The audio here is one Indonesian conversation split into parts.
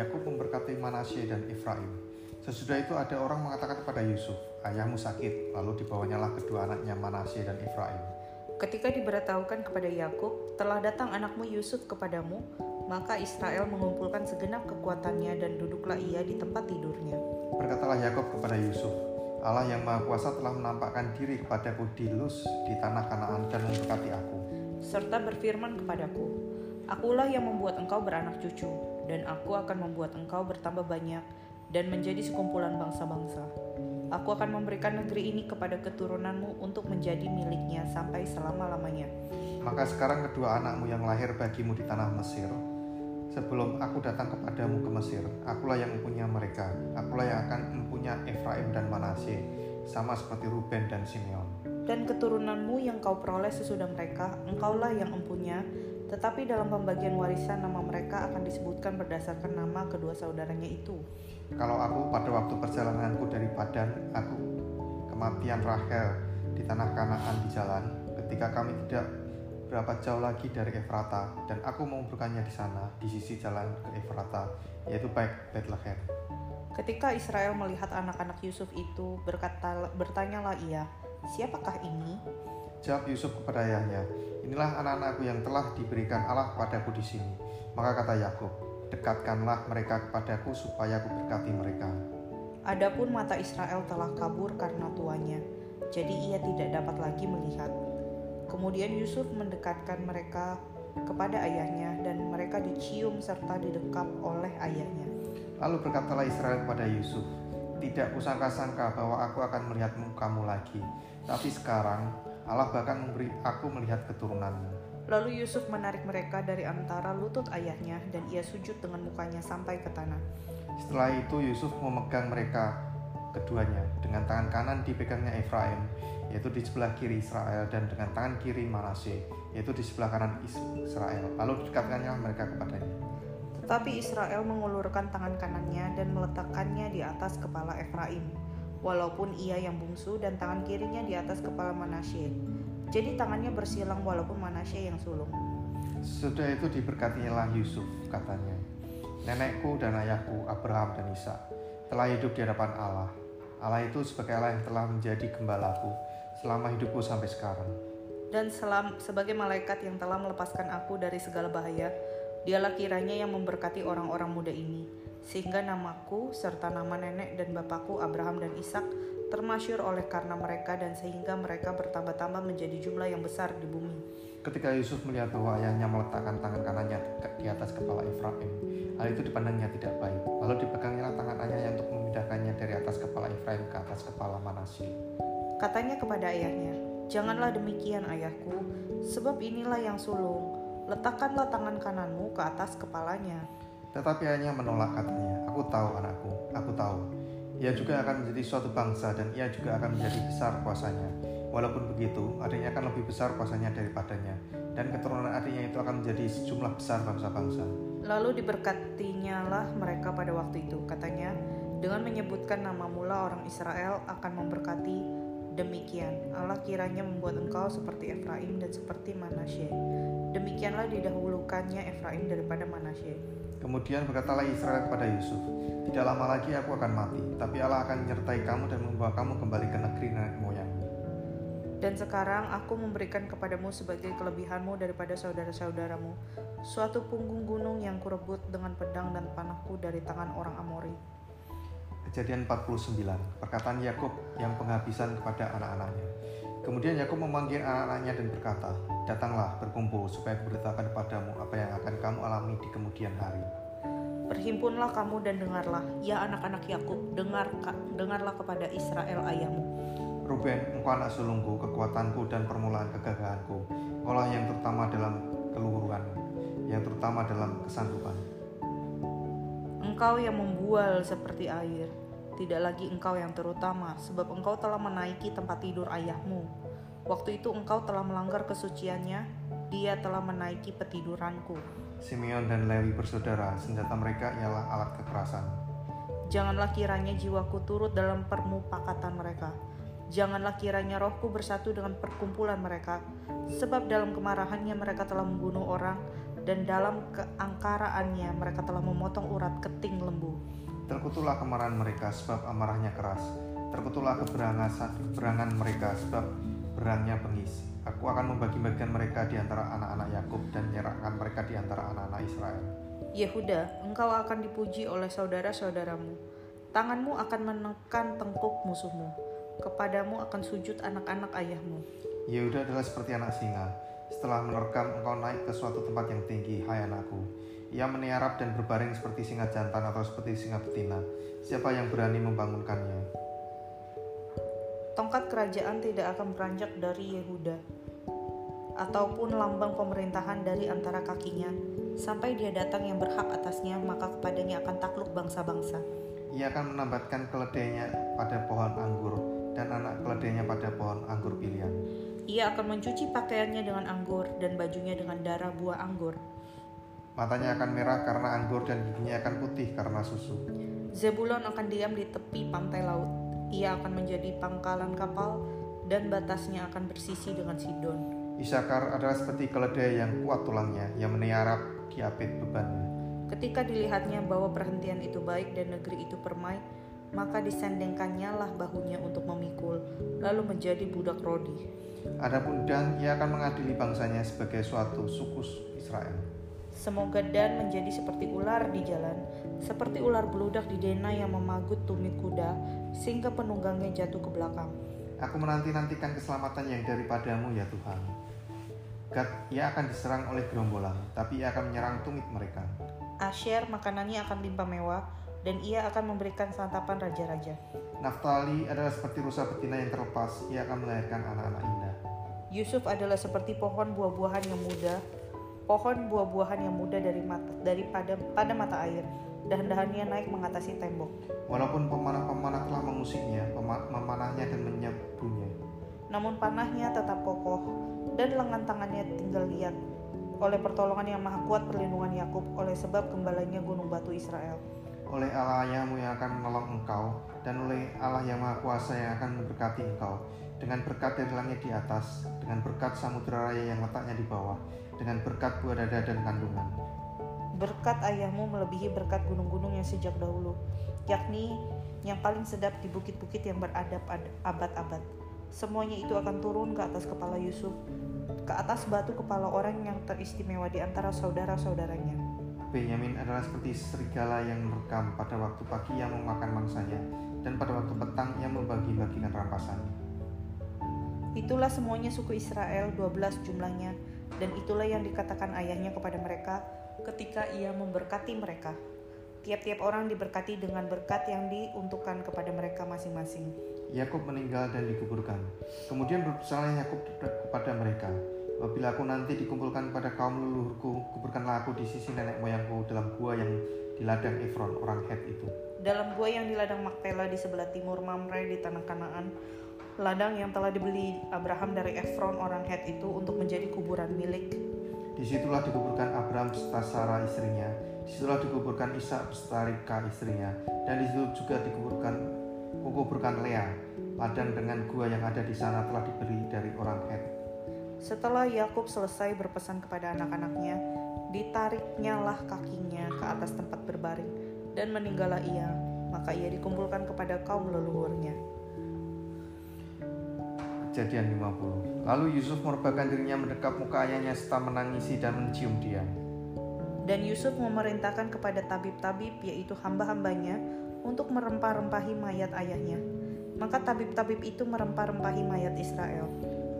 Yakub memberkati Manasye dan Efraim. Sesudah itu ada orang mengatakan kepada Yusuf, ayahmu sakit, lalu dibawanyalah kedua anaknya Manasye dan Efraim. Ketika diberitahukan kepada Yakub, telah datang anakmu Yusuf kepadamu, maka Israel mengumpulkan segenap kekuatannya dan duduklah ia di tempat tidurnya. Berkatalah Yakub kepada Yusuf, Allah yang Maha Kuasa telah menampakkan diri kepadaku di Luz di tanah Kanaan dan memberkati aku. Serta berfirman kepadaku, Akulah yang membuat engkau beranak cucu, dan aku akan membuat engkau bertambah banyak dan menjadi sekumpulan bangsa-bangsa. Aku akan memberikan negeri ini kepada keturunanmu untuk menjadi miliknya sampai selama-lamanya. Maka sekarang kedua anakmu yang lahir bagimu di tanah Mesir, sebelum aku datang kepadamu ke Mesir, akulah yang mempunyai mereka, akulah yang akan mempunyai Efraim dan Manasye, sama seperti Ruben dan Simeon. Dan keturunanmu yang kau peroleh sesudah mereka, engkaulah yang mempunyai tetapi dalam pembagian warisan nama mereka akan disebutkan berdasarkan nama kedua saudaranya itu. Kalau aku pada waktu perjalananku dari Padan, aku kematian Rahel di tanah Kanaan di jalan, ketika kami tidak berapa jauh lagi dari Efrata, dan aku mengumpulkannya di sana, di sisi jalan ke Efrata, yaitu baik Bethlehem. Ketika Israel melihat anak-anak Yusuf itu, berkata, bertanyalah ia, siapakah ini? Jawab Yusuf kepada ayahnya, Inilah anak-anakku yang telah diberikan Allah kepadaku di sini. Maka kata Yakub, dekatkanlah mereka kepadaku supaya aku berkati mereka. Adapun mata Israel telah kabur karena tuanya, jadi ia tidak dapat lagi melihat. Kemudian Yusuf mendekatkan mereka kepada ayahnya dan mereka dicium serta didekap oleh ayahnya. Lalu berkatalah Israel kepada Yusuf, tidak kusangka-sangka bahwa aku akan melihat mukamu lagi, tapi sekarang Allah bahkan memberi aku melihat keturunanmu. Lalu Yusuf menarik mereka dari antara lutut ayahnya dan ia sujud dengan mukanya sampai ke tanah. Setelah itu Yusuf memegang mereka keduanya dengan tangan kanan dipegangnya Efraim yaitu di sebelah kiri Israel dan dengan tangan kiri Manasye yaitu di sebelah kanan Israel lalu didekatkannya mereka kepadanya tetapi Israel mengulurkan tangan kanannya dan meletakkannya di atas kepala Efraim walaupun ia yang bungsu dan tangan kirinya di atas kepala Manasye. Jadi tangannya bersilang walaupun Manasye yang sulung. Sudah itu diberkatinya Yusuf, katanya. Nenekku dan ayahku, Abraham dan Ishak, telah hidup di hadapan Allah. Allah itu sebagai Allah yang telah menjadi gembalaku selama hidupku sampai sekarang. Dan selam, sebagai malaikat yang telah melepaskan aku dari segala bahaya, dialah kiranya yang memberkati orang-orang muda ini sehingga namaku serta nama nenek dan bapakku Abraham dan Ishak termasyur oleh karena mereka dan sehingga mereka bertambah-tambah menjadi jumlah yang besar di bumi. Ketika Yusuf melihat bahwa ayahnya meletakkan tangan kanannya di atas kepala Efraim, hal itu dipandangnya tidak baik. Lalu dipegangnya tangan ayahnya untuk memindahkannya dari atas kepala Efraim ke atas kepala Manasye. Katanya kepada ayahnya, Janganlah demikian ayahku, sebab inilah yang sulung. Letakkanlah tangan kananmu ke atas kepalanya. Tetapi ayahnya menolak katanya, Aku tahu anakku, aku tahu. Ia juga akan menjadi suatu bangsa dan ia juga akan menjadi besar kuasanya. Walaupun begitu, adiknya akan lebih besar kuasanya daripadanya. Dan keturunan adiknya itu akan menjadi sejumlah besar bangsa-bangsa. Lalu diberkatinya lah mereka pada waktu itu. Katanya, dengan menyebutkan nama mula orang Israel akan memberkati demikian. Allah kiranya membuat engkau seperti Efraim dan seperti Manasye. Demikianlah didahulukannya Efraim daripada Manasye. Kemudian berkatalah Israel kepada Yusuf, Tidak lama lagi aku akan mati, tapi Allah akan menyertai kamu dan membawa kamu kembali ke negeri nenek moyang. Dan sekarang aku memberikan kepadamu sebagai kelebihanmu daripada saudara-saudaramu, suatu punggung gunung yang kurebut dengan pedang dan panahku dari tangan orang Amori. Kejadian 49, perkataan Yakub yang penghabisan kepada anak-anaknya. Kemudian Yakub memanggil anak-anaknya dan berkata, Datanglah berkumpul supaya beritakan kepadamu apa yang akan kamu alami di kemudian hari. Berhimpunlah kamu dan dengarlah, ya anak-anak Yakub, dengar dengarlah kepada Israel ayahmu. Ruben, engkau anak sulungku, kekuatanku dan permulaan kegagahanku. Engkaulah yang terutama dalam keluhuran, yang terutama dalam kesanggupan. Engkau yang membual seperti air, tidak lagi engkau yang terutama, sebab engkau telah menaiki tempat tidur ayahmu. Waktu itu engkau telah melanggar kesuciannya, dia telah menaiki petiduranku. Simeon dan Lewi bersaudara, senjata mereka ialah alat kekerasan. Janganlah kiranya jiwaku turut dalam permupakatan mereka. Janganlah kiranya rohku bersatu dengan perkumpulan mereka, sebab dalam kemarahannya mereka telah membunuh orang, dan dalam keangkaraannya mereka telah memotong urat keting lembu. Terkutulah kemarahan mereka sebab amarahnya keras. Terkutulah keberangan mereka sebab berangnya bengis. Aku akan membagi-bagikan mereka di antara anak-anak Yakub dan menyerahkan mereka di antara anak-anak Israel. Yehuda, engkau akan dipuji oleh saudara-saudaramu. Tanganmu akan menekan tengkuk musuhmu. Kepadamu akan sujud anak-anak ayahmu. Yehuda adalah seperti anak singa. Setelah menerkam, engkau naik ke suatu tempat yang tinggi, hai anakku. Ia meniarap dan berbaring seperti singa jantan atau seperti singa betina. Siapa yang berani membangunkannya? Tongkat kerajaan tidak akan beranjak dari Yehuda, ataupun lambang pemerintahan dari antara kakinya, sampai dia datang yang berhak atasnya, maka kepadanya akan takluk bangsa-bangsa. Ia akan menambatkan keledainya pada pohon anggur, dan anak keledainya pada pohon anggur pilihan. Ia akan mencuci pakaiannya dengan anggur, dan bajunya dengan darah buah anggur. Matanya akan merah karena anggur, dan giginya akan putih karena susu. Zebulon akan diam di tepi pantai laut. Ia akan menjadi pangkalan kapal dan batasnya akan bersisi dengan Sidon. Isakar adalah seperti keledai yang kuat tulangnya, yang meniarap diapit bebannya. Ketika dilihatnya bahwa perhentian itu baik dan negeri itu permai, maka disendengkannya lah bahunya untuk memikul, lalu menjadi budak rodi. Adapun Dan, ia akan mengadili bangsanya sebagai suatu suku Israel. Semoga Dan menjadi seperti ular di jalan, seperti ular beludak di dena yang memagut tumit kuda, sehingga penunggangnya jatuh ke belakang. Aku menanti-nantikan keselamatan yang daripadamu ya Tuhan. Gad, ia akan diserang oleh gerombolan, tapi ia akan menyerang tumit mereka. Asher makanannya akan limpah mewah, dan ia akan memberikan santapan raja-raja. Naftali adalah seperti rusa betina yang terlepas, ia akan melahirkan anak-anak indah. Yusuf adalah seperti pohon buah-buahan yang muda, pohon buah-buahan yang muda dari mata, daripada pada mata air. Dahan-dahannya naik mengatasi tembok. Walaupun pemanah-pemanah telah mengusiknya, memanahnya dan menyebunya. Namun panahnya tetap kokoh, dan lengan tangannya tinggal lihat. Oleh pertolongan yang maha kuat perlindungan Yakub, oleh sebab gembalanya gunung batu Israel. Oleh Allah yang akan menolong engkau, dan oleh Allah yang maha kuasa yang akan memberkati engkau, dengan berkat dari langit di atas, dengan berkat samudera raya yang letaknya di bawah, dengan berkat buah dada dan kandungan. Berkat ayahmu melebihi berkat gunung-gunung yang sejak dahulu, yakni yang paling sedap di bukit-bukit yang beradab ad- abad-abad. Semuanya itu akan turun ke atas kepala Yusuf, ke atas batu kepala orang yang teristimewa di antara saudara-saudaranya. Benyamin adalah seperti serigala yang merekam pada waktu pagi yang memakan mangsanya, dan pada waktu petang yang membagi-bagikan rampasannya. Itulah semuanya suku Israel, 12 jumlahnya, dan itulah yang dikatakan ayahnya kepada mereka ketika ia memberkati mereka. Tiap-tiap orang diberkati dengan berkat yang diuntukkan kepada mereka masing-masing. Yakub meninggal dan dikuburkan. Kemudian berpesanlah Yakub kepada mereka, Apabila aku nanti dikumpulkan pada kaum leluhurku, kuburkanlah aku di sisi nenek moyangku dalam gua yang di ladang Efron orang Het itu. Dalam gua yang di ladang Makpela di sebelah timur Mamre di tanah Kanaan, ladang yang telah dibeli Abraham dari Efron orang Het itu untuk menjadi kuburan milik. Di situlah dikuburkan Abraham beserta Sarah istrinya, di situlah dikuburkan Ishak beserta Ribka istrinya, dan di situ juga dikuburkan kukuburkan Lea. Ladang dengan gua yang ada di sana telah diberi dari orang Het. Setelah Yakub selesai berpesan kepada anak-anaknya, ditariknya lah kakinya ke atas tempat berbaring dan meninggallah ia. Maka ia dikumpulkan kepada kaum leluhurnya. Kejadian 50 Lalu Yusuf merebahkan dirinya mendekap muka ayahnya serta menangisi dan mencium dia. Dan Yusuf memerintahkan kepada tabib-tabib yaitu hamba-hambanya untuk merempah-rempahi mayat ayahnya. Maka tabib-tabib itu merempah-rempahi mayat Israel.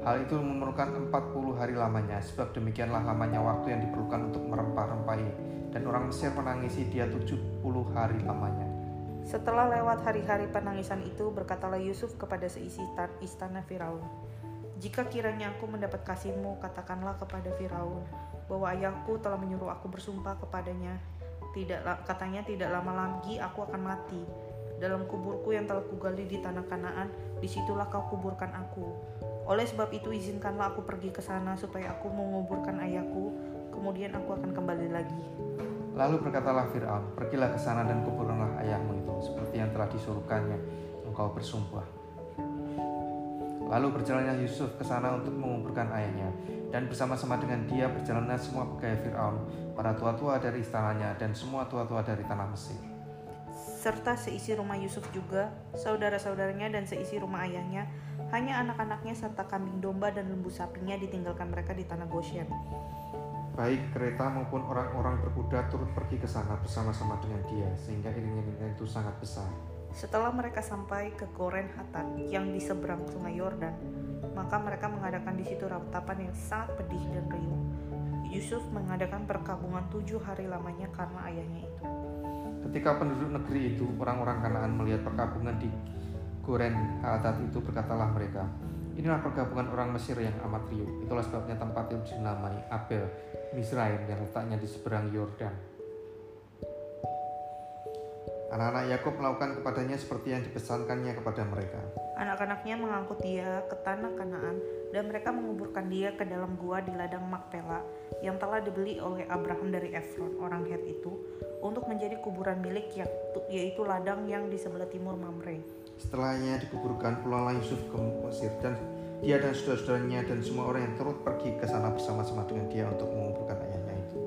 Hal itu memerlukan 40 hari lamanya, sebab demikianlah lamanya waktu yang diperlukan untuk merempah-rempahi. Dan orang Mesir menangisi dia 70 hari lamanya. Setelah lewat hari-hari penangisan itu, berkatalah Yusuf kepada seisi ta- istana Firaun, "Jika kiranya aku mendapat kasihmu, katakanlah kepada Firaun bahwa ayahku telah menyuruh aku bersumpah kepadanya. Tidak katanya tidak lama lagi aku akan mati. Dalam kuburku yang telah kugali di tanah Kanaan, di situlah kau kuburkan aku. Oleh sebab itu izinkanlah aku pergi ke sana supaya aku menguburkan ayahku, kemudian aku akan kembali lagi." Lalu berkatalah Fir'aun, pergilah ke sana dan kuburkanlah ayahmu itu, seperti yang telah disuruhkannya, engkau bersumpah. Lalu berjalannya Yusuf ke sana untuk menguburkan ayahnya, dan bersama-sama dengan dia berjalannya semua pegawai Firaun, para tua-tua dari istananya, dan semua tua-tua dari tanah Mesir. Serta seisi rumah Yusuf juga, saudara-saudaranya dan seisi rumah ayahnya, hanya anak-anaknya serta kambing domba dan lembu sapinya ditinggalkan mereka di tanah Goshen. Baik kereta maupun orang-orang berkuda turut pergi ke sana bersama-sama dengan dia, sehingga iring-iringan itu sangat besar. Setelah mereka sampai ke Koren Hatat yang di seberang sungai Yordan, maka mereka mengadakan di situ ratapan yang sangat pedih dan riuh. Yusuf mengadakan perkabungan tujuh hari lamanya karena ayahnya itu. Ketika penduduk negeri itu, orang-orang Kanaan melihat perkabungan di Goren Hatat itu berkatalah mereka, Inilah perkabungan orang Mesir yang amat riuh. Itulah sebabnya tempat itu dinamai Abel Misraim yang letaknya di seberang Yordan. Anak-anak Yakub melakukan kepadanya seperti yang dipesankannya kepada mereka. Anak-anaknya mengangkut dia ke tanah Kanaan dan mereka menguburkan dia ke dalam gua di ladang Makpela yang telah dibeli oleh Abraham dari Efron orang Het itu untuk menjadi kuburan milik yaitu ladang yang di sebelah timur Mamre. Setelahnya dikuburkan pulanglah Yusuf ke Mesir dan dia dan saudara-saudaranya dan semua orang yang turut pergi ke sana bersama-sama dengan dia untuk menguburkan ayahnya itu.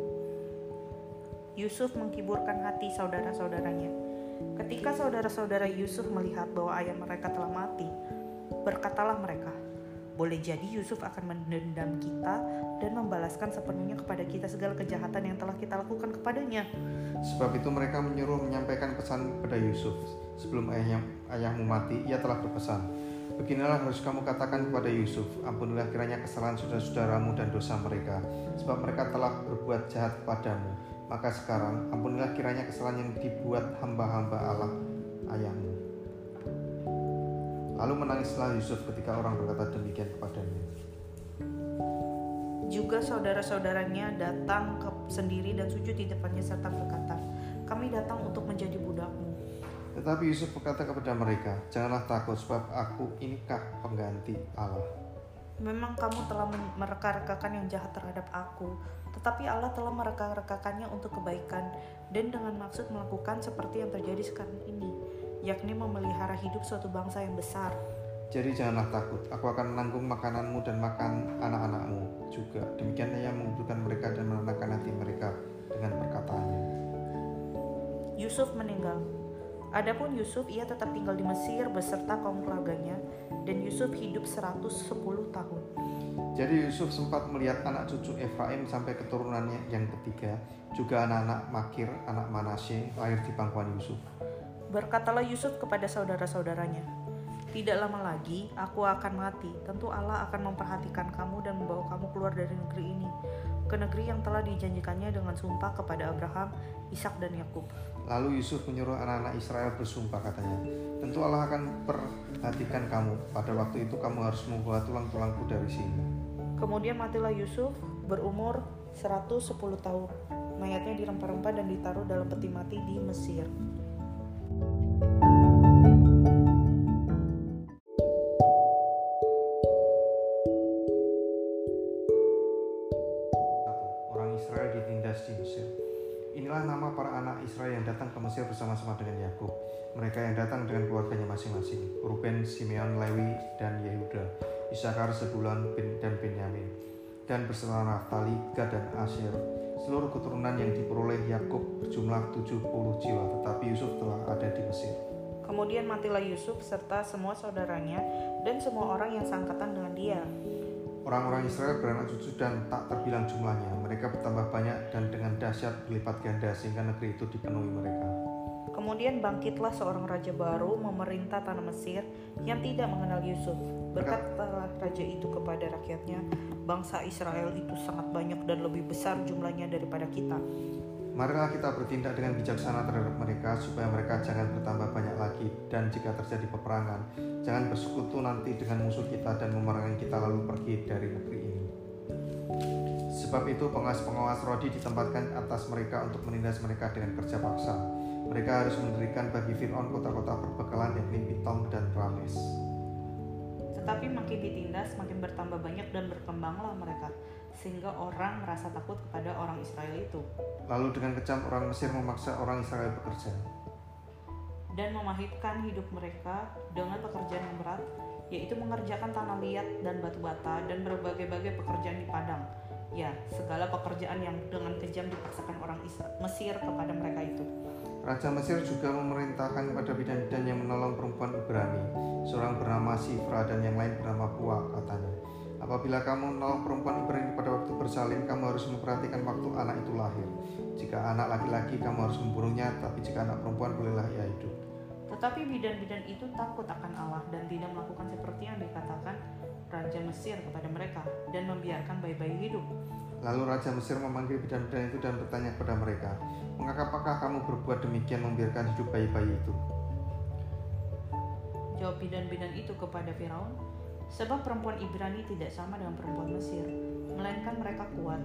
Yusuf menghiburkan hati saudara-saudaranya Ketika saudara-saudara Yusuf melihat bahwa ayah mereka telah mati, berkatalah mereka, boleh jadi Yusuf akan mendendam kita dan membalaskan sepenuhnya kepada kita segala kejahatan yang telah kita lakukan kepadanya. Sebab itu mereka menyuruh menyampaikan pesan kepada Yusuf. Sebelum ayahnya, ayahmu mati, ia telah berpesan. Beginilah harus kamu katakan kepada Yusuf, ampunilah kiranya kesalahan saudara-saudaramu dan dosa mereka, sebab mereka telah berbuat jahat kepadamu maka sekarang ampunilah kiranya kesalahan yang dibuat hamba-hamba Allah ayahmu. Lalu menangislah Yusuf ketika orang berkata demikian kepadanya. Juga saudara-saudaranya datang ke sendiri dan sujud di depannya serta berkata, kami datang untuk menjadi budakmu. Tetapi Yusuf berkata kepada mereka, janganlah takut sebab aku inikah pengganti Allah. Memang kamu telah mereka-rekakan yang jahat terhadap aku, tetapi Allah telah mereka-rekakannya untuk kebaikan dan dengan maksud melakukan seperti yang terjadi sekarang ini, yakni memelihara hidup suatu bangsa yang besar. Jadi janganlah takut, aku akan menanggung makananmu dan makan anak-anakmu juga. Demikian ia mengumpulkan mereka dan menenangkan hati mereka dengan perkataannya. Yusuf meninggal, Adapun Yusuf ia tetap tinggal di Mesir beserta kaum keluarganya dan Yusuf hidup 110 tahun. Jadi Yusuf sempat melihat anak cucu Efraim sampai keturunannya yang ketiga, juga anak-anak Makir, anak Manasye lahir di pangkuan Yusuf. Berkatalah Yusuf kepada saudara-saudaranya, tidak lama lagi aku akan mati. Tentu Allah akan memperhatikan kamu dan membawa kamu keluar dari negeri ini ke negeri yang telah dijanjikannya dengan sumpah kepada Abraham, Ishak dan Yakub. Lalu Yusuf menyuruh anak-anak Israel bersumpah katanya, Tentu Allah akan perhatikan kamu. Pada waktu itu kamu harus membawa tulang-tulangku dari sini. Kemudian matilah Yusuf berumur 110 tahun. Mayatnya dirempah-rempah dan ditaruh dalam peti mati di Mesir. Mesir bersama-sama dengan Yakub. Mereka yang datang dengan keluarganya masing-masing, Ruben, Simeon, Lewi, dan Yehuda, Isakar, Zebulon, bin, dan Benyamin, dan beserta Naftali, Gad, dan Asyir. Seluruh keturunan yang diperoleh Yakub berjumlah 70 jiwa, tetapi Yusuf telah ada di Mesir. Kemudian matilah Yusuf serta semua saudaranya dan semua orang yang seangkatan dengan dia. Orang-orang Israel beranak cucu dan tak terbilang jumlahnya. Mereka bertambah banyak dan dengan dahsyat berlipat ganda sehingga negeri itu dipenuhi mereka. Kemudian bangkitlah seorang raja baru memerintah tanah Mesir yang tidak mengenal Yusuf. Berkatalah raja itu kepada rakyatnya, bangsa Israel itu sangat banyak dan lebih besar jumlahnya daripada kita. Marilah kita bertindak dengan bijaksana terhadap mereka supaya mereka jangan bertambah banyak lagi dan jika terjadi peperangan, jangan bersekutu nanti dengan musuh kita dan memerangi kita lalu pergi dari negeri ini. Sebab itu pengawas-pengawas rodi ditempatkan atas mereka untuk menindas mereka dengan kerja paksa. Mereka harus mendirikan bagi Fir'aun kota-kota perbekalan yakni Pitom dan Rames. Tetapi makin ditindas, makin bertambah banyak dan berkembanglah mereka sehingga orang merasa takut kepada orang Israel itu. Lalu dengan kejam orang Mesir memaksa orang Israel bekerja dan memahitkan hidup mereka dengan pekerjaan yang berat yaitu mengerjakan tanah liat dan batu bata dan berbagai-bagai pekerjaan di padang. Ya, segala pekerjaan yang dengan kejam dipaksakan orang Isra- Mesir kepada mereka itu. Raja Mesir juga memerintahkan kepada bidan-bidan yang menolong perempuan Ibrani, seorang bernama Sifra dan yang lain bernama Pua, katanya. Apabila kamu menolong perempuan Ibrani pada waktu bersalin, kamu harus memperhatikan waktu anak itu lahir. Jika anak laki-laki, kamu harus membunuhnya, tapi jika anak perempuan, bolehlah ia hidup. Tetapi bidan-bidan itu takut akan Allah dan tidak melakukan seperti yang dikatakan Raja Mesir kepada mereka dan membiarkan bayi-bayi hidup. Lalu Raja Mesir memanggil bidan-bidan itu dan bertanya kepada mereka, Mengapakah kamu berbuat demikian membiarkan hidup bayi-bayi itu? Jawab bidan-bidan itu kepada Firaun, sebab perempuan Ibrani tidak sama dengan perempuan Mesir, melainkan mereka kuat.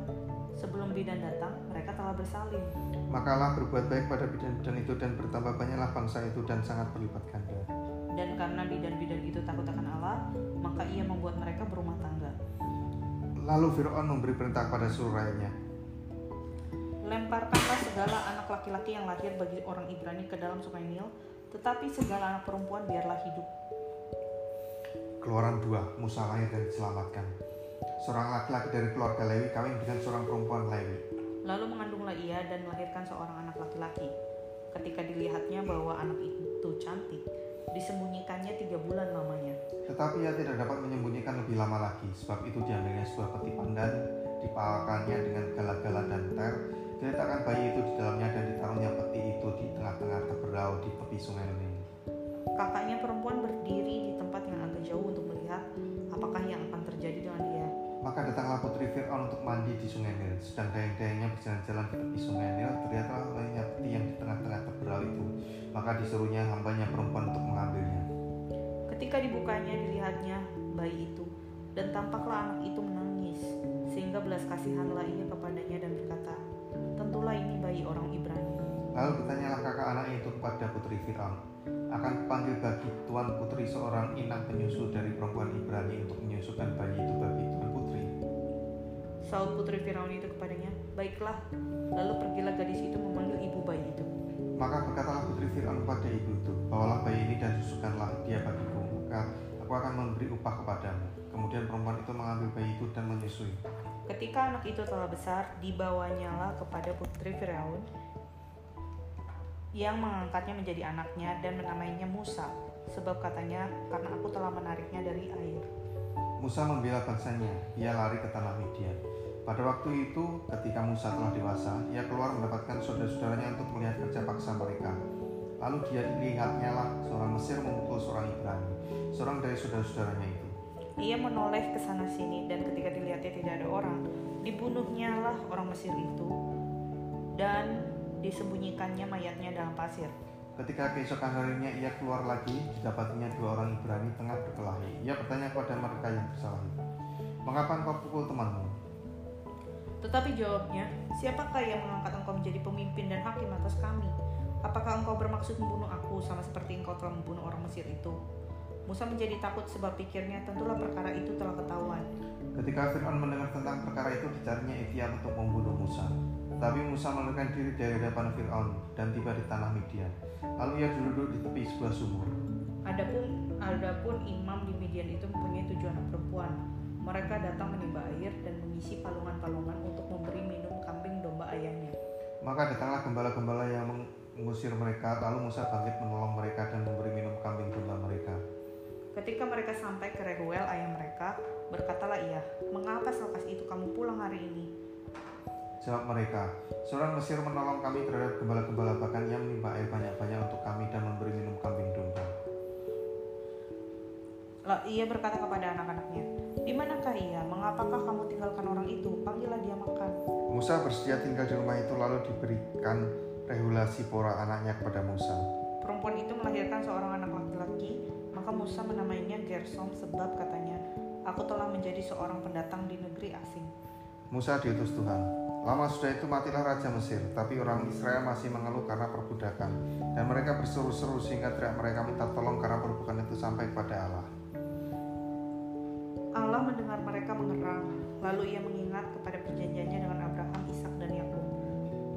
Sebelum bidan datang, mereka telah bersalin. Maka Allah berbuat baik pada bidan-bidan itu dan bertambah banyaklah bangsa itu dan sangat berlipat ganda. Dan karena bidan-bidan itu takut akan Allah, maka ia membuat mereka berumah. Lalu Fir'aun memberi perintah kepada seluruh rakyatnya, Lemparkanlah segala anak laki-laki yang lahir bagi orang Ibrani ke dalam sungai Nil, tetapi segala anak perempuan biarlah hidup. Keluaran 2, Musa lahir dan diselamatkan. Seorang laki-laki dari keluarga Lewi kawin dengan seorang perempuan Lewi. Lalu mengandunglah ia dan melahirkan seorang anak laki-laki. Ketika dilihatnya bahwa anak itu cantik, disembunyikannya tiga bulan lamanya. Tetapi ia tidak dapat menyembunyikan lebih lama lagi, sebab itu diambilnya sebuah peti pandan, dipalakannya dengan gala-gala dan ter, diletakkan bayi itu di dalamnya dan ditaruhnya peti itu di tengah-tengah teberau di tepi sungai Nil. Kakaknya perempuan berdiri di tempat yang agak jauh untuk melihat Maka datanglah putri Fir'aun untuk mandi di sungai Nil. Sedang dayang-dayangnya berjalan-jalan di tepi sungai Nil, terlihatlah olehnya peti yang di tengah-tengah teberau itu. Maka disuruhnya hambanya perempuan untuk mengambilnya. Ketika dibukanya dilihatnya bayi itu dan tampaklah anak itu menangis sehingga belas kasihanlah ia kepadanya dan berkata, tentulah ini bayi orang Ibrani. Lalu bertanyalah kakak anaknya itu kepada putri Fir'aun, akan kupanggil bagi tuan putri seorang inang penyusu dari perempuan Ibrani untuk menyusukan bayi itu bagi putri. Saud putri Firaun itu kepadanya, baiklah. Lalu pergilah gadis itu memanggil ibu bayi itu. Maka berkatalah putri Fir'aun kepada ibu itu, bawalah bayi ini dan susukanlah dia bagiku, maka aku akan memberi upah kepadamu. Kemudian perempuan itu mengambil bayi itu dan menyusui. Ketika anak itu telah besar, dibawanyalah kepada putri Firaun yang mengangkatnya menjadi anaknya dan menamainya Musa, sebab katanya karena aku telah menariknya dari air. Musa membela bangsanya, ia lari ke tanah Midian. Pada waktu itu, ketika Musa telah dewasa, ia keluar mendapatkan saudara-saudaranya untuk melihat kerja paksa mereka. Lalu dia lihatnya lah seorang Mesir memukul seorang Ibrani, seorang dari saudara-saudaranya itu. Ia menoleh ke sana sini dan ketika dilihatnya tidak ada orang, dibunuhnya lah orang Mesir itu dan disembunyikannya mayatnya dalam pasir. Ketika keesokan harinya ia keluar lagi, didapatinya dua orang Ibrani tengah berkelahi. Ia bertanya kepada mereka yang bersalah Mengapa engkau pukul temanmu? Tetapi jawabnya, siapakah yang mengangkat engkau menjadi pemimpin dan hakim atas kami? Apakah engkau bermaksud membunuh aku sama seperti engkau telah membunuh orang Mesir itu? Musa menjadi takut sebab pikirnya tentulah perkara itu telah ketahuan. Ketika Fir'aun mendengar tentang perkara itu, dicarinya Itia untuk membunuh Musa. Tapi Musa melarikan diri dari hadapan Fir'aun dan tiba di tanah Midian. Lalu ia duduk di tepi sebuah sumur. Adapun adapun imam di Midian itu mempunyai tujuh anak perempuan. Mereka datang menimba air dan mengisi palungan-palungan untuk memberi minum kambing domba ayahnya. Maka datanglah gembala-gembala yang mengusir mereka, lalu Musa bangkit menolong mereka dan memberi minum kambing domba mereka. Ketika mereka sampai ke Rehuel ayah mereka, berkatalah ia, Mengapa selepas itu kamu pulang hari ini? Jawab mereka, seorang Mesir menolong kami terhadap gembala-gembala bahkan ia menimba air banyak-banyak untuk kami dan memberi minum kambing domba. Lalu ia berkata kepada anak-anaknya, Di manakah ia? Mengapakah kamu tinggalkan orang itu? Panggillah dia makan. Musa bersedia tinggal di rumah itu lalu diberikan regulasi pora anaknya kepada Musa. Perempuan itu melahirkan seorang anak laki-laki, maka Musa menamainya Gersom sebab katanya, Aku telah menjadi seorang pendatang di negeri asing. Musa diutus Tuhan. Lama sudah itu matilah Raja Mesir, tapi orang Israel masih mengeluh karena perbudakan. Dan mereka berseru-seru sehingga teriak mereka minta tolong karena perbudakan itu sampai kepada Allah. Allah mendengar mereka mengerang, lalu ia mengingat kepada perjanjiannya dengan Abraham, Ishak dan Yakub.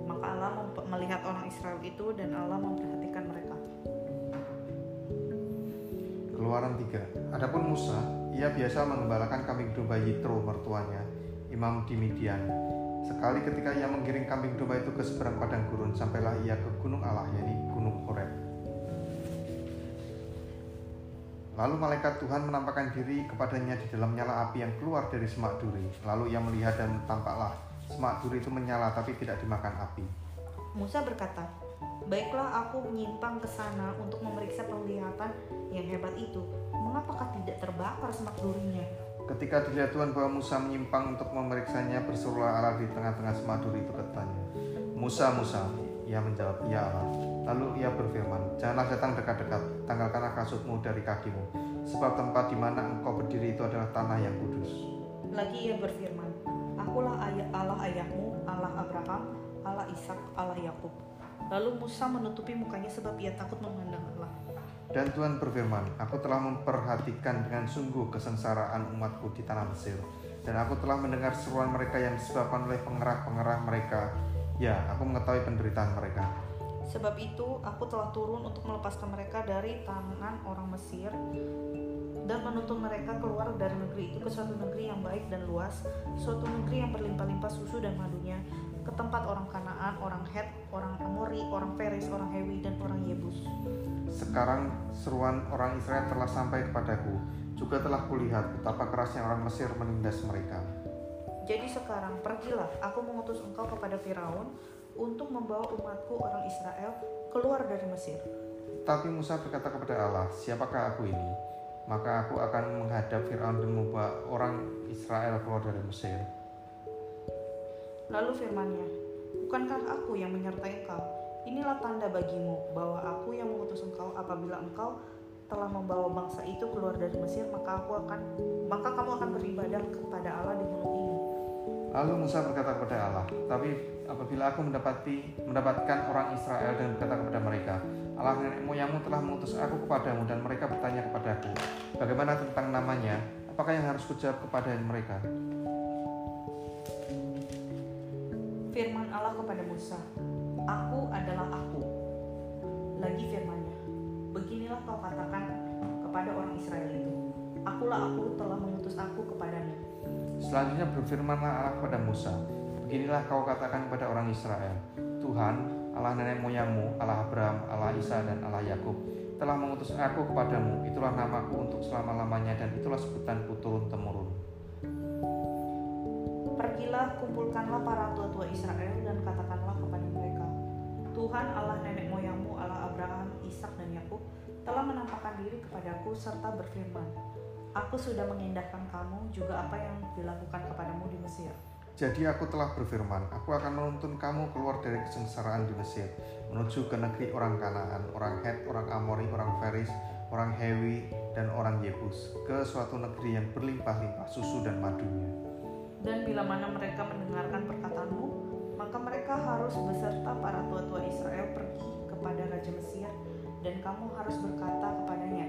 Maka Allah melihat orang Israel itu dan Allah memperhatikan mereka. Keluaran 3 Adapun Musa, ia biasa mengembalakan kambing domba Yitro mertuanya, imam di Midian. Sekali ketika ia menggiring kambing domba itu ke seberang padang gurun, sampailah ia ke gunung Allah, yakni Lalu malaikat Tuhan menampakkan diri kepadanya di dalam nyala api yang keluar dari semak duri. Lalu ia melihat dan tampaklah semak duri itu menyala tapi tidak dimakan api. Musa berkata, Baiklah aku menyimpang ke sana untuk memeriksa penglihatan yang hebat itu. Mengapakah tidak terbakar semak durinya? Ketika dilihat Tuhan bahwa Musa menyimpang untuk memeriksanya, berserulah Allah di tengah-tengah semak duri itu katanya. Musa, Musa, ia menjawab, ya Allah. Lalu ia berfirman, janganlah datang dekat-dekat, tanggalkanlah kasutmu dari kakimu, sebab tempat di mana engkau berdiri itu adalah tanah yang kudus. Lagi ia berfirman, Akulah Allah ayahmu, Allah Abraham, Allah Ishak, Allah Yakub. Lalu Musa menutupi mukanya sebab ia takut memandang Allah. Dan Tuhan berfirman, Aku telah memperhatikan dengan sungguh kesengsaraan umatku di tanah Mesir, dan aku telah mendengar seruan mereka yang disebabkan oleh pengerah-pengerah mereka. Ya, aku mengetahui penderitaan mereka. Sebab itu aku telah turun untuk melepaskan mereka dari tangan orang Mesir dan menuntun mereka keluar dari negeri itu ke suatu negeri yang baik dan luas, suatu negeri yang berlimpah-limpah susu dan madunya, ke tempat orang Kanaan, orang Het, orang Amori, orang Peris, orang Hewi, dan orang Yebus. Sekarang seruan orang Israel telah sampai kepadaku, juga telah kulihat betapa kerasnya orang Mesir menindas mereka. Jadi sekarang pergilah, aku mengutus engkau kepada Firaun untuk membawa umatku orang Israel keluar dari Mesir. Tapi Musa berkata kepada Allah, siapakah aku ini? Maka aku akan menghadap Firaun dan membawa orang Israel keluar dari Mesir. Lalu firmannya, Bukankah aku yang menyertai engkau? Inilah tanda bagimu bahwa aku yang mengutus engkau apabila engkau telah membawa bangsa itu keluar dari Mesir, maka aku akan maka kamu akan beribadah kepada Allah di gunung ini. Lalu Musa berkata kepada Allah, tapi apabila aku mendapati mendapatkan orang Israel dan berkata kepada mereka, Allah nenek moyangmu telah mengutus aku kepadamu dan mereka bertanya kepadaku, bagaimana tentang namanya? Apakah yang harus kujawab kepada mereka? Firman Allah kepada Musa, Aku adalah aku. Lagi firmannya, beginilah kau katakan kepada orang Israel itu, Akulah aku telah mengutus aku kepadamu. Selanjutnya berfirmanlah Allah kepada Musa, Beginilah kau katakan kepada orang Israel, Tuhan, Allah nenek moyangmu, Allah Abraham, Allah Isa dan Allah Yakub, telah mengutus aku kepadamu, itulah namaku untuk selama-lamanya dan itulah sebutanku turun-temurun. Pergilah, kumpulkanlah para tua-tua Israel dan katakanlah kepada mereka, Tuhan Allah nenek moyangmu, Allah Abraham, Ishak dan Yakub telah menampakkan diri kepadaku serta berfirman, Aku sudah mengindahkan kamu juga apa yang dilakukan kepadamu di Mesir. Jadi aku telah berfirman, aku akan menuntun kamu keluar dari kesengsaraan di Mesir, menuju ke negeri orang Kanaan, orang Het, orang Amori, orang Feris, orang Hewi, dan orang Yebus, ke suatu negeri yang berlimpah-limpah susu dan madunya. Dan bila mana mereka mendengarkan perkataanmu, maka mereka harus beserta para tua-tua Israel pergi kepada Raja Mesir, dan kamu harus berkata kepadanya,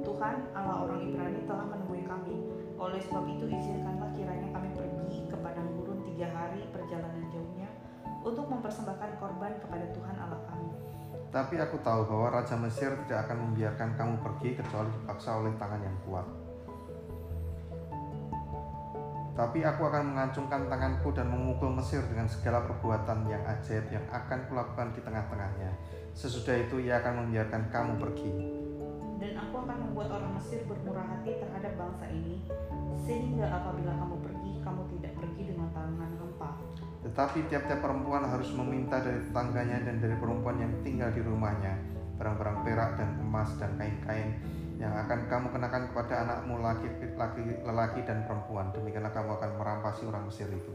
Tuhan Allah orang Ibrani telah menemui kami, oleh sebab itu izinkanlah kiranya kami pergi ke padang gurun tiga hari perjalanan jauhnya untuk mempersembahkan korban kepada Tuhan Allah kami. Tapi aku tahu bahwa Raja Mesir tidak akan membiarkan kamu pergi kecuali dipaksa oleh tangan yang kuat. Tapi aku akan mengacungkan tanganku dan memukul Mesir dengan segala perbuatan yang ajaib yang akan kulakukan di tengah-tengahnya. Sesudah itu ia akan membiarkan kamu pergi. Dan aku akan membuat orang Mesir bermurah hati terhadap bangsa ini, sehingga apabila kamu pergi, kamu tidak pergi dengan tangan hampa. Tetapi tiap-tiap perempuan harus meminta dari tetangganya dan dari perempuan yang tinggal di rumahnya barang-barang perak dan emas dan kain-kain yang akan kamu kenakan kepada anakmu laki, laki, lelaki dan perempuan. Demikianlah kamu akan merampasi orang Mesir itu.